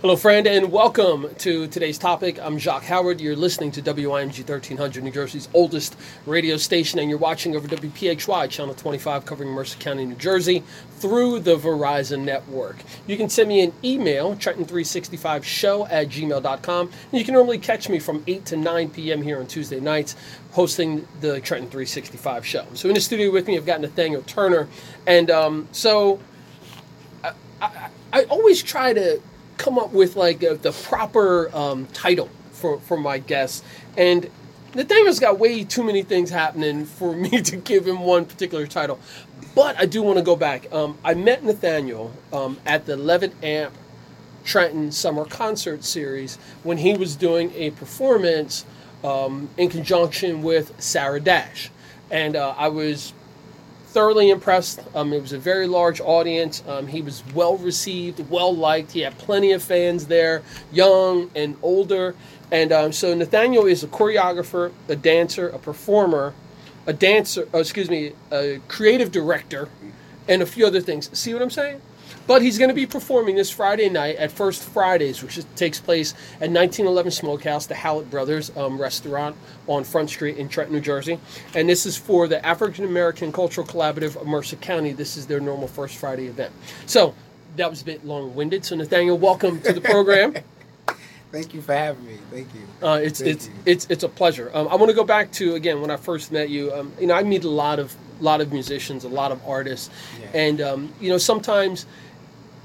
Hello, friend, and welcome to today's topic. I'm Jacques Howard. You're listening to WIMG 1300, New Jersey's oldest radio station, and you're watching over WPHY, Channel 25, covering Mercer County, New Jersey, through the Verizon network. You can send me an email, Trenton365show at gmail.com. And you can normally catch me from 8 to 9 p.m. here on Tuesday nights, hosting the Trenton 365 show. So in the studio with me, I've got Nathaniel Turner. And um, so I, I, I always try to come up with like uh, the proper um, title for, for my guests. And Nathaniel's got way too many things happening for me to give him one particular title. But I do want to go back. Um, I met Nathaniel um, at the 11 Amp Trenton Summer Concert Series when he was doing a performance um, in conjunction with Sarah Dash. And uh, I was thoroughly impressed. Um, it was a very large audience. Um, he was well received, well liked. He had plenty of fans there, young and older. And um, so Nathaniel is a choreographer, a dancer, a performer, a dancer, oh, excuse me, a creative director, and a few other things. See what I'm saying? But he's going to be performing this Friday night at First Fridays, which takes place at 1911 Smokehouse, the Hallett Brothers um, restaurant on Front Street in Trenton, New Jersey. And this is for the African American Cultural Collaborative of Mercer County. This is their normal First Friday event. So that was a bit long winded. So, Nathaniel, welcome to the program. Thank you for having me. Thank you. Uh, it's Thank it's you. it's it's a pleasure. Um, I want to go back to again when I first met you. Um, you know, I meet a lot of lot of musicians, a lot of artists, Yeah. and um, you know sometimes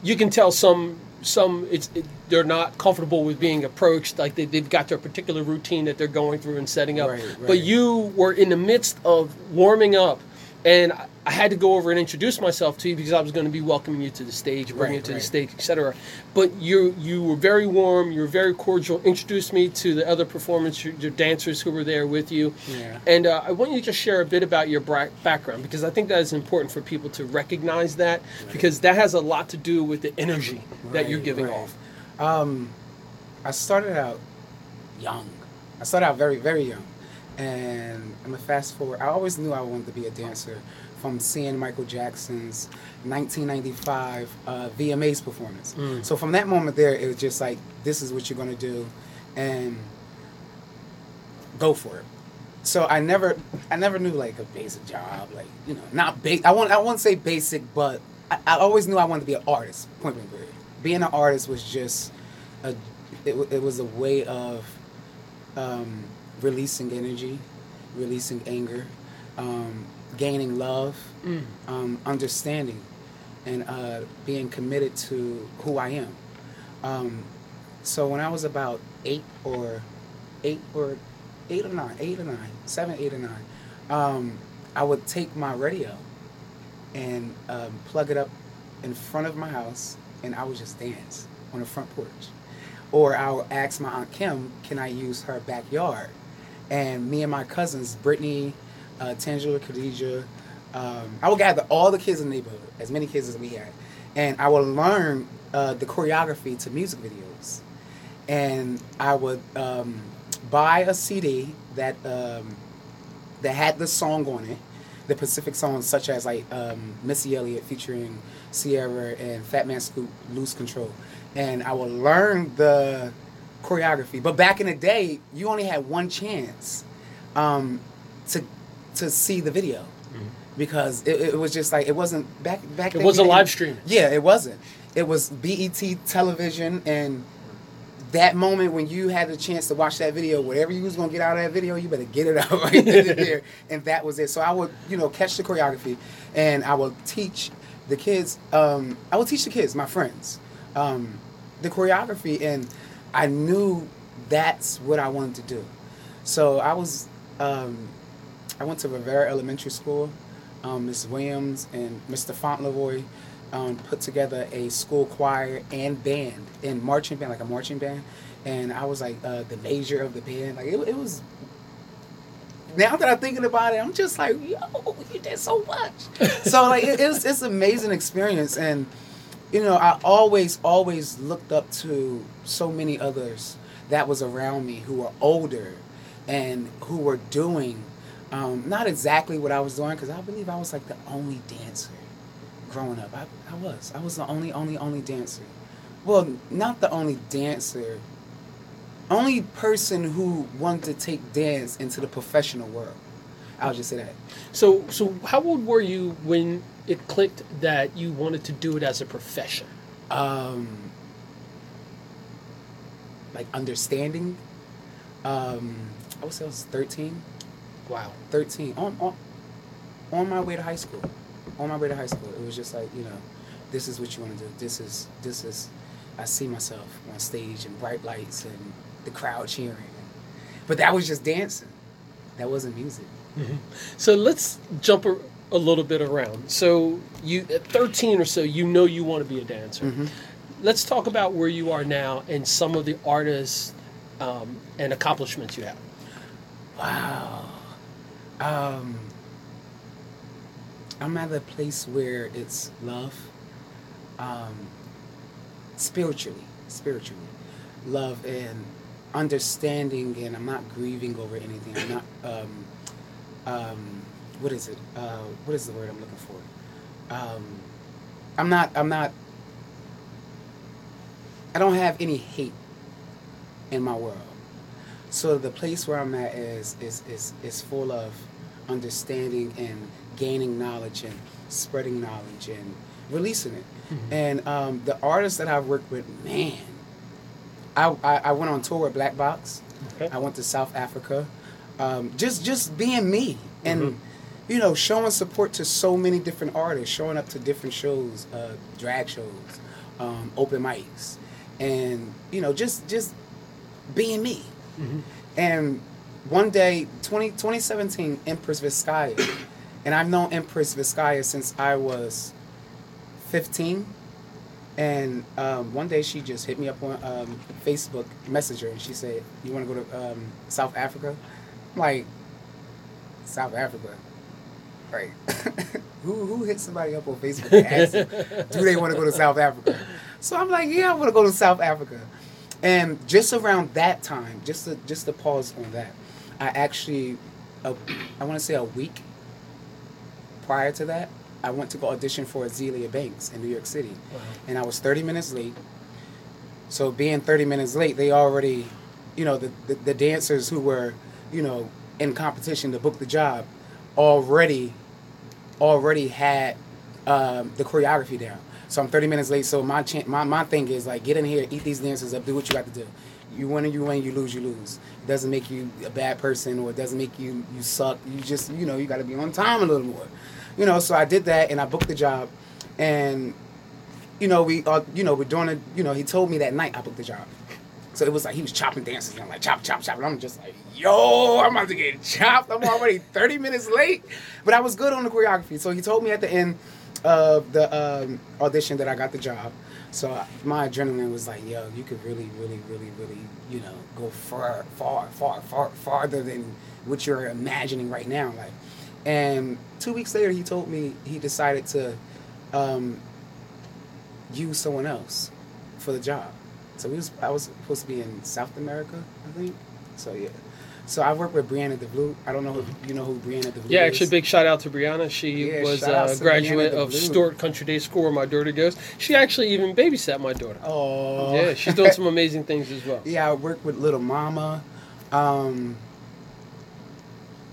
you can tell some some it's it, they're not comfortable with being approached. Like they, they've got their particular routine that they're going through and setting up. Right, But you were in the midst of warming up, and I, had to go over and introduce myself to you because I was going to be welcoming you to the stage, bringing Right, you to the stage, etc. But you you were very warm. You were very cordial. Introduced me to the other performers, your, your dancers who were there with you. Yeah. And uh, I want you to just share a bit about your bra- background because I think that is important for people to recognize that because that has a lot to do with the energy that you're giving right. off. Um, I started out young. I started out very, very young. And I'm a fast forward. I always knew I wanted to be a dancer from seeing Michael Jackson's 1995 uh, VMAs performance. Mm. So from that moment there, it was just like, this is what you're going to do. And go for it. So I never, I never knew like a basic job, like you know, not base. I want, I won't say basic, but I, I always knew I wanted to be an artist. Point blank. Being an artist was just a, it, it was a way of um, releasing energy, releasing anger, um, gaining love, Mm. um, understanding, and uh, being committed to who I am. Um, so when I was about eight or eight or eight or nine, eight or nine, seven, eight or nine, um, I would take my radio and um, plug it up in front of my house, and I would just dance on the front porch. Or I would ask my aunt Kim, "Can I use her backyard?" And me and my cousins, Brittany, uh, Tangela, Khadijah, um, I would gather all the kids in the neighborhood, as many kids as we had, and I would learn uh, the choreography to music videos and I would um, buy a CD that um, that had the song on it, the Pacific songs such as like um, Missy Elliott featuring Ciara and Fat Man Scoop, Lose Control, and I would learn the choreography. But back in the day, you only had one chance um, to to see the video. Because it, it was just like it wasn't back back. It was a live stream. Yeah, it wasn't. It was BET television, and that moment when you had the chance to watch that video, whatever you was gonna get out of that video, you better get it out right there. And that was it. So I would, you know, catch the choreography, and I would teach the kids. Um, I would teach the kids, my friends, um, the choreography, and I knew that's what I wanted to do. So I was, um, I went to Rivera Elementary School. Um, Ms. Williams and Mr. Fauntleroy um, put together a school choir and band and marching band, like a marching band. And I was like uh, the major of the band. Like it, it was. Now that I'm thinking about it, I'm just like, yo, you did so much. so like it, it's it's an amazing experience, and you know I always always looked up to so many others that was around me who were older and who were doing um, not exactly what I was doing because I believe I was like the only dancer growing up. I, I was I was the only only only dancer well, not the only dancer, only person who wanted to take dance into the professional world. I'll just say that. So, so how old were you when it clicked that you wanted to do it as a profession? Um, like understanding. Um, I would say I was 13. Wow. 13 on, on on my way to high school on my way to high school it was just like you know this is what you want to do this is this is i see myself on stage and bright lights and the crowd cheering but that was just dancing that wasn't music So let's jump a, a little bit around. So you at 13 or so, you know you want to be a dancer. Mm-hmm. Let's talk about where you are now and some of the artists um, and accomplishments you have. wow um i'm at a place where it's love um spiritually spiritually. Love and understanding and i'm not grieving over anything. I'm not um um what is it? Uh what is the word i'm looking for? Um i'm not i'm not i don't have any hate in my world so the place where i'm at is is is, is full of understanding and gaining knowledge and spreading knowledge and releasing it and um, the artists that i've worked with man I, I, I went on tour with black box Okay. I went to South Africa. Um, just just being me and Mhm. you know showing support to so many different artists, showing up to different shows, uh, drag shows, um, open mics, and you know just just being me. Mhm. And one day, 20, 2017, Empress Vizcaya, and I've known Empress Vizcaya since I was 15. And um, one day she just hit me up on um, Facebook Messenger and she said, "You want to go to um, South Africa?" I'm like, "South Africa, right?" who who hit somebody up on Facebook and asked them, do they want to go to South Africa? So I'm like, "Yeah, I want to go to South Africa." And just around that time, just to just to pause on that, I actually, uh, I want to say a week prior to that, I went to go audition for Azealia Banks in New York City Wow. and I was 30 minutes late. So being 30 minutes late, they already, you know, the, the, the dancers who were, you know, in competition to book the job already, already had um, the choreography down. So I'm 30 minutes late. So my, chan- my my thing is like, get in here, eat these dancers up, do what you got to do. You win, you win. You lose, you lose. It doesn't make you a bad person, or it doesn't make you you suck. You just, you know, you got to be on time a little more. You know, so I did that, and I booked the job, and you know, we, uh, you know, we're doing it. You know, he told me that night I booked the job. So it was like he was chopping dances, and I'm like chop, chop, chop, and I'm just like, yo, I'm about to get chopped. I'm already 30 minutes late, but I was good on the choreography. So he told me at the end of the um, audition that I got the job. So my adrenaline was like, yo, you could really, really, really, really, you know, go far, far, far, far, farther than what you're imagining right now. Like, and two weeks later, he told me he decided to um, use someone else for the job. So we was I was supposed to be in South America, I think. So yeah. So I worked with Brianna DeVlue. I don't know if you know who Brianna DeVlue Yeah, is. Yeah, actually, big shout out to Brianna. She Yeah, was a graduate of DeBlue. Stuart Country Day School, where my daughter goes. She actually even babysat my daughter. Oh. Yeah, she's doing some amazing things as well. yeah, I worked with Lil Mama. Um,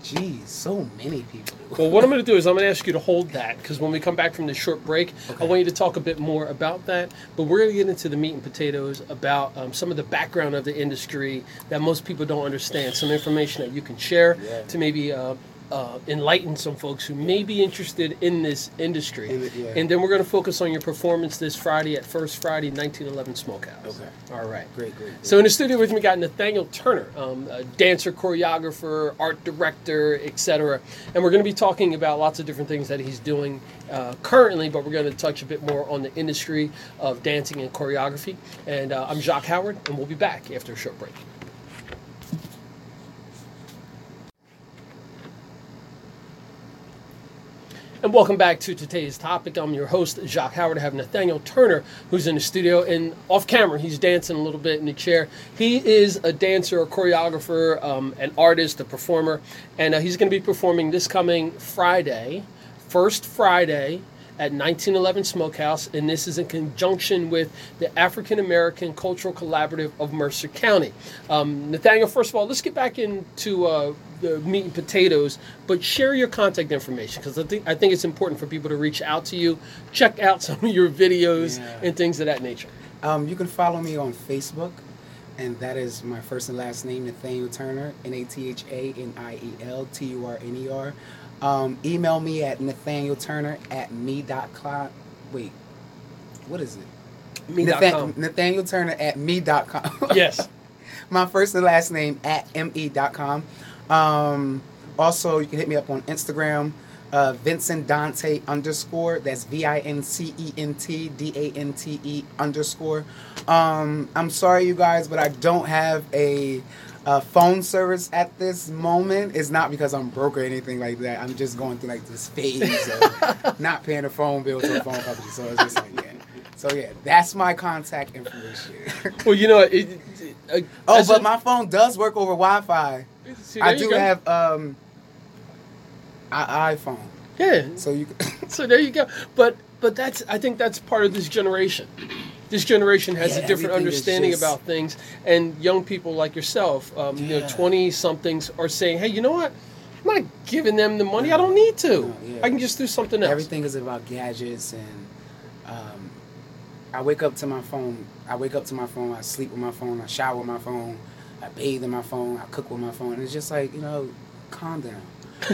geez, so many people. Well, what I'm going to do is I'm going to ask you to hold that because when we come back from this short break, I want you to talk a bit more about that. But we're going to get into the meat and potatoes about um, some of the background of the industry that most people don't understand. Some information that you can share Yeah. to maybe uh, uh, enlighten some folks who may be interested in this industry. In it, yeah. And then we're going to focus on your performance this Friday at First Friday 1911 Smokehouse. Okay. All right. Great, great. great. So in the studio with me, we got Nathaniel Turner, um, a dancer, choreographer, art director, etc. And we're going to be talking about lots of different things that he's doing uh, currently, but we're going to touch a bit more on the industry of dancing and choreography. And uh, I'm Jacques Howard, and we'll be back after a short break. And welcome back to today's topic. I'm your host, Jacques Howard. I have Nathaniel Turner, who's in the studio, and off camera, he's dancing a little bit in the chair. He is a dancer, a choreographer, um, an artist, a performer, and uh, he's going to be performing this coming Friday, first Friday at 1911 Smokehouse, and this is in conjunction with the African American Cultural Collaborative of Mercer County. Um, Nathaniel, first of all, let's get back into uh, the meat and potatoes, but share your contact information because I think I think it's important for people to reach out to you, check out some of your videos Yeah. and things of that nature. Um, you can follow me on Facebook, and that is my first and last name, Nathaniel Turner, N A T H A N I E L T U R N E R. Um, email me at Nathaniel Turner at me.com. Wait, what is it? Me.com. Nathaniel Turner at me.com. yes. my first and last name at me.com. Um, also, you can hit me up on Instagram, uh, Vincent Dante underscore. That's V I N C E N T D A N T E underscore. Um, I'm sorry, you guys, but I don't have a. Uh, phone service at this moment It's not because I'm broke or anything like that. I'm just going through like this phase of not paying a phone bill to a phone company. So it's just like yeah. So yeah, that's my contact information. Well, you know, it, it, uh, Oh, but a- my phone does work over Wi-Fi. see, I do have um, I iPhone, yeah. so you. So there you go. But but that's I think that's part of this generation. This generation has Yeah, a different understanding just- about things, and young people like yourself, um, you know, twenty somethings are saying, "Hey, you know what? I'm not giving them the money. I don't need to. No, yeah. I can just do something else." Everything is about gadgets, and um, I wake up to my phone. I wake up to my phone. I sleep with my phone. I shower with my phone. I bathe in my phone. I cook with my phone. And it's just like you know, calm down.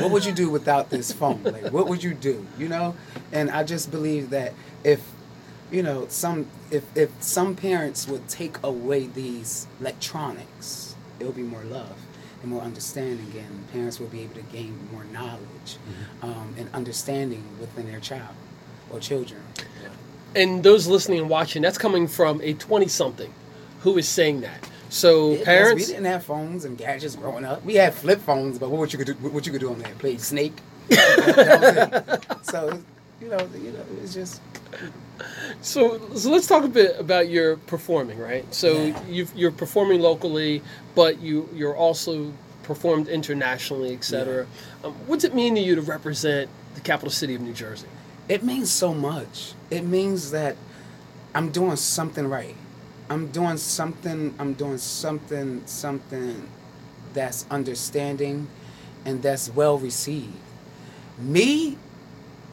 What would you do without this phone? Like, what would you do? You know, and I just believe that if you know some if if some parents would take away these electronics, it would be more love and more understanding, and parents will be able to gain more knowledge um, and understanding within their child or children. and those listening and watching, that's coming from a twenty something who is saying that. So 'cause parents, we didn't have phones and gadgets growing up. We had flip phones, but what you could do? What you could do on that? Play Snake. It. so you know, you know, it's just So, so let's talk a bit about your performing, right? So Yeah. you've, you're performing locally, but you you're also performed internationally, etc. Um, what's it mean to you to represent the capital city of New Jersey? it means so much. It means that I'm doing something right. I'm doing something. I'm doing something. Something that's understanding and that's well received. Me,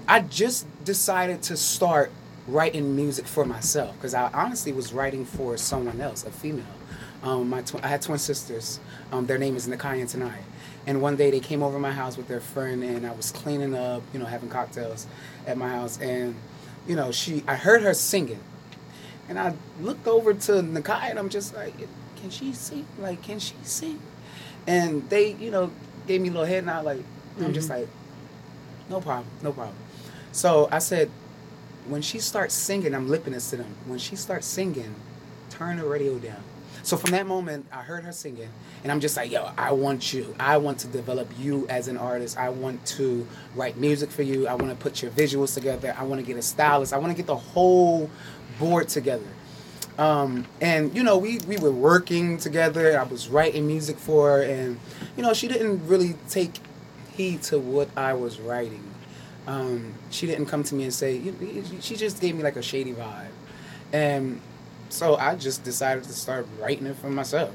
I just decided to start writing music for myself because I honestly was writing for someone else, a female. Um, my tw- I had twin sisters. Um, their name is Nakai and Tanai. And one day they came over my house with their friend, and I was cleaning up, you know, having cocktails at my house, and you know, she, I heard her singing, and I looked over to Nakai, and I'm just like, can she sing? Like, can she sing? And they, you know, gave me a little head nod, like, I'm just like, no problem, no problem. So I said, when she starts singing, I'm lipping this to them. When she starts singing, turn the radio down. So from that moment, I heard her singing, and I'm just like, yo, I want you. I want to develop you as an artist. I want to write music for you. I want to put your visuals together. I want to get a stylist. I want to get the whole board together. Um, and you know, we we were working together. I was writing music for her, and you know, she didn't really take heed to what I was writing. Um, she didn't come to me and say. She just gave me like a shady vibe, and so I just decided to start writing it for myself.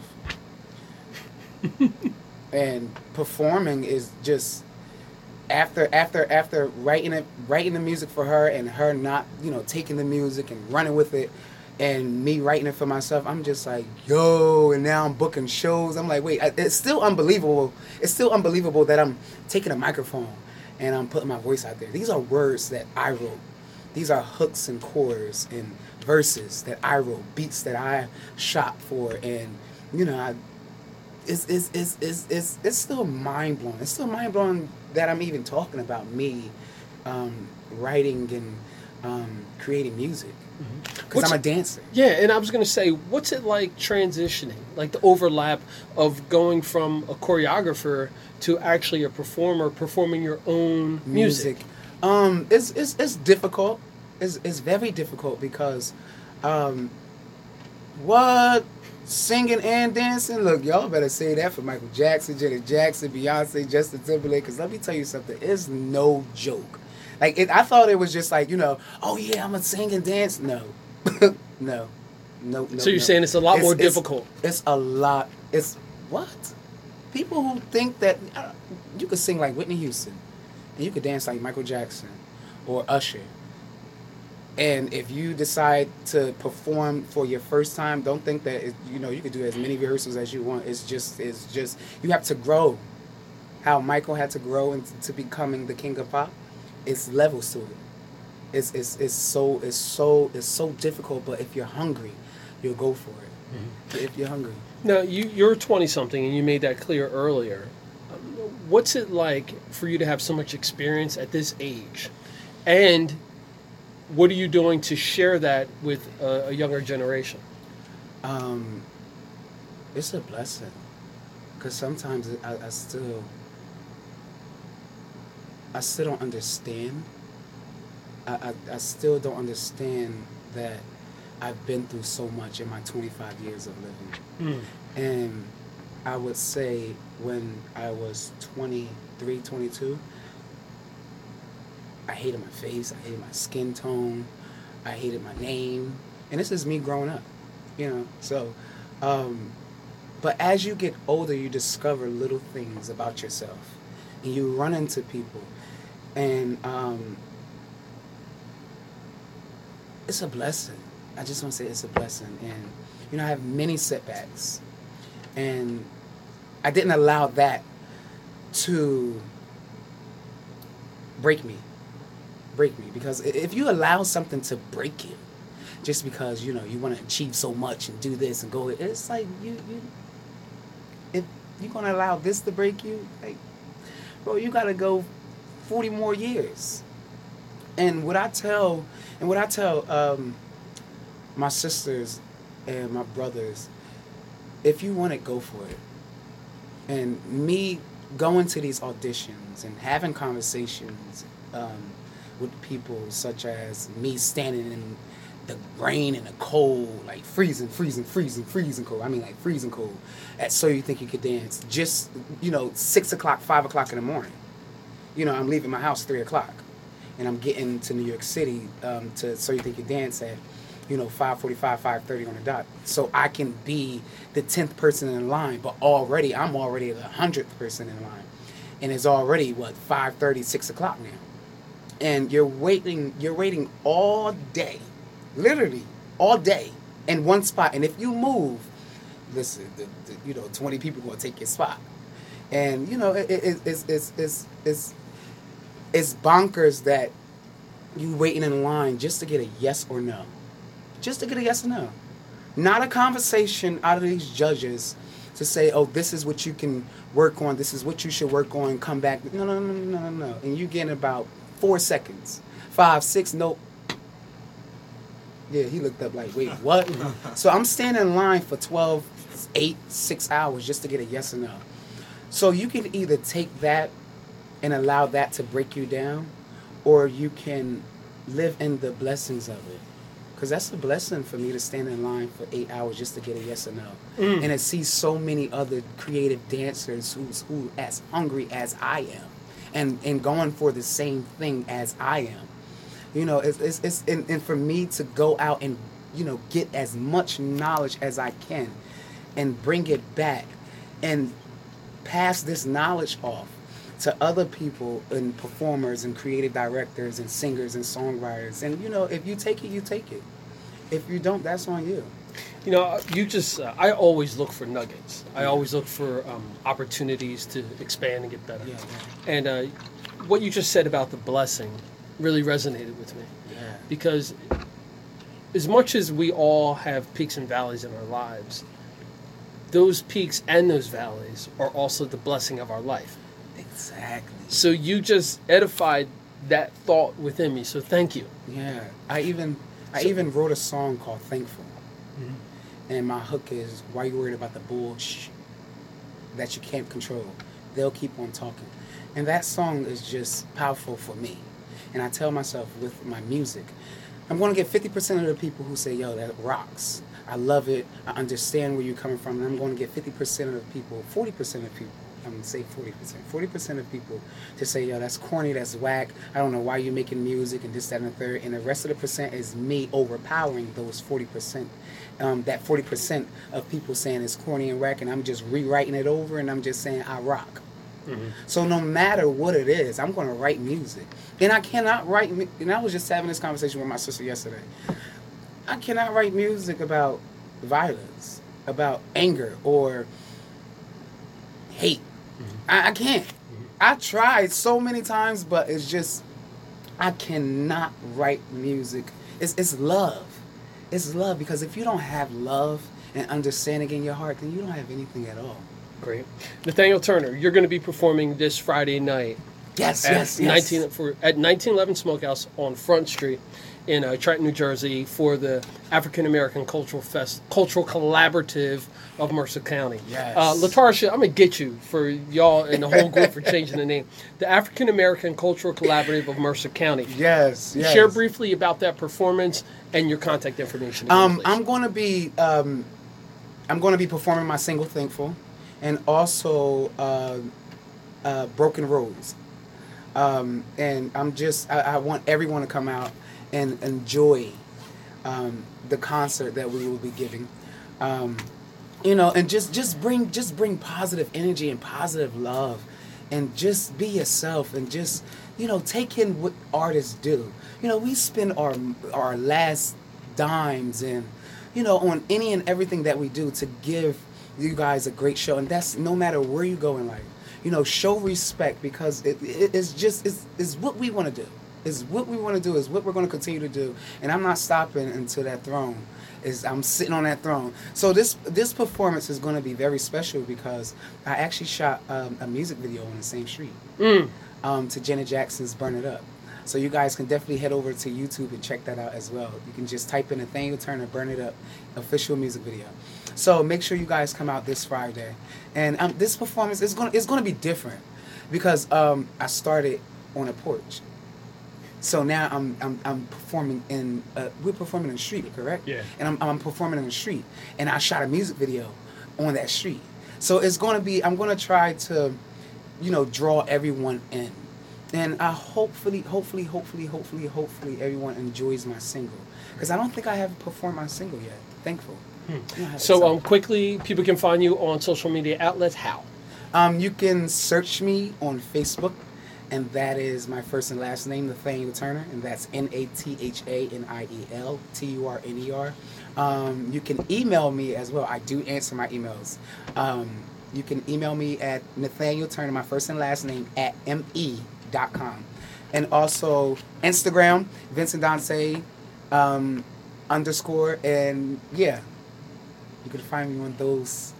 and performing is just after after after writing it writing the music for her and her not you know taking the music and running with it and me writing it for myself i'm just like yo and now i'm booking shows i'm like wait it's still unbelievable it's still unbelievable that i'm taking a microphone and i'm putting my voice out there these are words that i wrote these are hooks and chords and verses that i wrote beats that i shot for and you know i it's it's it's it's it's, it's still mind blowing. It's still mind blowing that I'm even talking about me um, writing and um, creating music because Mm-hmm. I'm a dancer. Yeah, and I was going to say, what's it like transitioning, like the overlap of going from a choreographer to actually a performer performing your own music? Um, it's, it's it's difficult. It's it's very difficult because, um, what singing and dancing? Look, y'all better say that for Michael Jackson, Janet Jackson, Beyonce, Justin Timberlake. Because let me tell you something, it's no joke. Like it, I thought it was just like you know, oh yeah, I'm gonna sing and dance. No, no, no, no. So you're no. saying it's a lot more difficult. It's a lot. It's what people who think that uh, you could sing like Whitney Houston, and you could dance like Michael Jackson, or Usher. And if you decide to perform for your first time, don't think that it, you know you could do as many rehearsals as you want. It's just it's just you have to grow. How Michael had to grow into becoming the king of pop, it's levels to it. It's, it's, it's so it's so it's so difficult. But if you're hungry, you'll go for it. Mm-hmm. If you're hungry. Now you you're 20 something, and you made that clear earlier. Um, what's it like for you to have so much experience at this age, and what are you doing to share that with a, a younger generation? Um, it's a blessing, because sometimes I, I still I still don't understand. I, I, I still don't understand that I've been through so much in my 25 years of living. Mm. And I would say when I was 23, 22, I hated my face, I hated my skin tone, I hated my name. And this is me growing up, you know. So, um, but as you get older, you discover little things about yourself. And you run into people and um, it's a blessing. I just want to say it's a blessing, and you know I have many setbacks, and I didn't allow that to break me, break me because if you allow something to break you, just because you know you want to achieve so much and do this and go, it's like you you if you're gonna allow this to break you, like bro, you gotta go 40 more years. And what I tell, and what I tell um, my sisters and my brothers, if you want it, go for it. And me going to these auditions and having conversations um, with people, such as me standing in the rain and the cold, like freezing, freezing, freezing, freezing cold. I mean, like freezing cold. At so you think you could dance, just you know, six o'clock, five o'clock in the morning you know, I'm leaving my house three o'clock, and I'm getting to New York City um, to so you think you dance at, you know, 5:45, 5:30 on the dot, so I can be the tenth person in line. But already, I'm already the hundredth person in line, and it's already what 5:30, 6 o'clock now, and you're waiting. You're waiting all day, literally all day in one spot. And if you move, listen, the, the, you know, 20 people gonna take your spot. And you know, it, it, it's, it's, it's, it's, it's bonkers that you waiting in line just to get a yes or no. Just to get a yes or no. Not a conversation out of these judges to say, oh, this is what you can work on, this is what you should work on, come back. No, no, no, no, no, no. And you get in about four seconds. Five, six, nope. Yeah, he looked up like, wait, what? so I'm standing in line for 12, 8, 6 hours just to get a yes or no. So you can either take that and allow that to break you down, or you can live in the blessings of it. Because that's a blessing for me to stand in line for eight hours just to get a yes or no. Mm. And to see so many other creative dancers who's who as hungry as I am and, and going for the same thing as I am. You know, it's, it's, it's and, and for me to go out and, you know, get as much knowledge as I can and bring it back and pass this knowledge off to other people and performers and creative directors and singers and songwriters. And you know, if you take it, you take it. If you don't, that's on you. You know, you just, uh, I always look for nuggets. I always look for um, opportunities to expand and get better. Yeah, yeah. And uh, what you just said about the blessing really resonated with me. Yeah. Because as much as we all have peaks and valleys in our lives, those peaks and those valleys are also the blessing of our life. Exactly. So you just edified that thought within me. So thank you. Yeah. I even I so, even wrote a song called Thankful. Mm-hmm. And my hook is why you worried about the bullshit that you can't control. They'll keep on talking. And that song is just powerful for me. And I tell myself with my music, I'm going to get 50% of the people who say, yo, that rocks. I love it. I understand where you're coming from. And I'm going to get 50% of the people, 40% of the people I'm gonna say forty percent. Forty percent of people to say, yo, that's corny, that's whack. I don't know why you're making music and this, that, and the third. And the rest of the percent is me overpowering those forty percent. Um, that forty percent of people saying it's corny and whack, and I'm just rewriting it over, and I'm just saying I rock. So no matter what it is, I'm gonna write music, and I cannot write. And I was just having this conversation with my sister yesterday. I cannot write music about violence, about anger, or hate. I, I can't. I tried so many times, but it's just I cannot write music. It's it's love. It's love because if you don't have love and understanding in your heart, then you don't have anything at all. Great. Nathaniel Turner, you're going to be performing this Friday night Yes, at yes, yes. 19 for at 1911 Smokehouse on Front Street in uh, Trenton, New Jersey, for the African American Cultural Fest Cultural Collaborative of Mercer County. Yes. Uh, Latarsha, I'm gonna get you for y'all and the whole group for changing the name. The African American Cultural Collaborative of Mercer County. Yes, yes. Share briefly about that performance and your contact information. again, Um, please. I'm going to be um, I'm going to be performing my single "Thankful," and also uh, uh, "Broken Roads." Um, and I'm just I, I want everyone to come out and enjoy um, the concert that we will be giving. Um, you know, and just just bring just bring positive energy and positive love, and just be yourself and just you know take in what artists do. You know, we spend our our last dimes and you know on any and everything that we do to give you guys a great show, and that's no matter where you go in life. You know, show respect because it, it, it's just it's, it's what we want to do. Is what we want to do. Is what we're going to continue to do. And I'm not stopping until that throne is I'm sitting on that throne. So this this performance is going to be very special because I actually shot um, a music video on the same street um, to Janet Jackson's "Burn It Up." So you guys can definitely head over to YouTube and check that out as well. You can just type in Nathaniel Turner "Burn It Up" official music video. So make sure you guys come out this Friday, and um, this performance is going to it's going to be different because um, I started on a porch. So now I'm I'm, I'm performing in uh, we're performing in the street, correct? Yeah. And I'm I'm performing in the street, and I shot a music video on that street. So it's going to be I'm going to try to, you know, draw everyone in, and I hopefully hopefully hopefully hopefully hopefully everyone enjoys my single because I don't think I have performed my single yet. Thankful. I don't have it so um, quickly, people can find you on social media outlets. How? Um, you can search me on Facebook, and that is my first and last name, Nathaniel Turner, and that's N A T H A N I E L T U R N E R. Um, you can email me as well. I do answer my emails. Um, you can email me at Nathaniel Turner, my first and last name, at me.com. And also Instagram, Vincent Dante um, underscore, and yeah, you can find me on those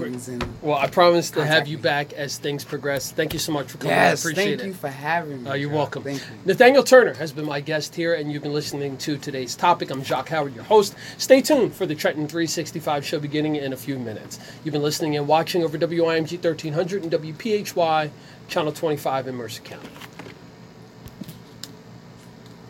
things. And Well, I promise to have you me. back as things progress. Thank you so much for coming. I Yes, appreciate thank it. you for having me. Uh, you're welcome. Thank you. Nathaniel Turner has been my guest here, and you've been listening to today's topic. I'm Jacques Howard, your host. Stay tuned for the Trenton 365 show beginning in a few minutes. You've been listening and watching over WIMG 1300 and WPHY, Channel 25 in Mercer County.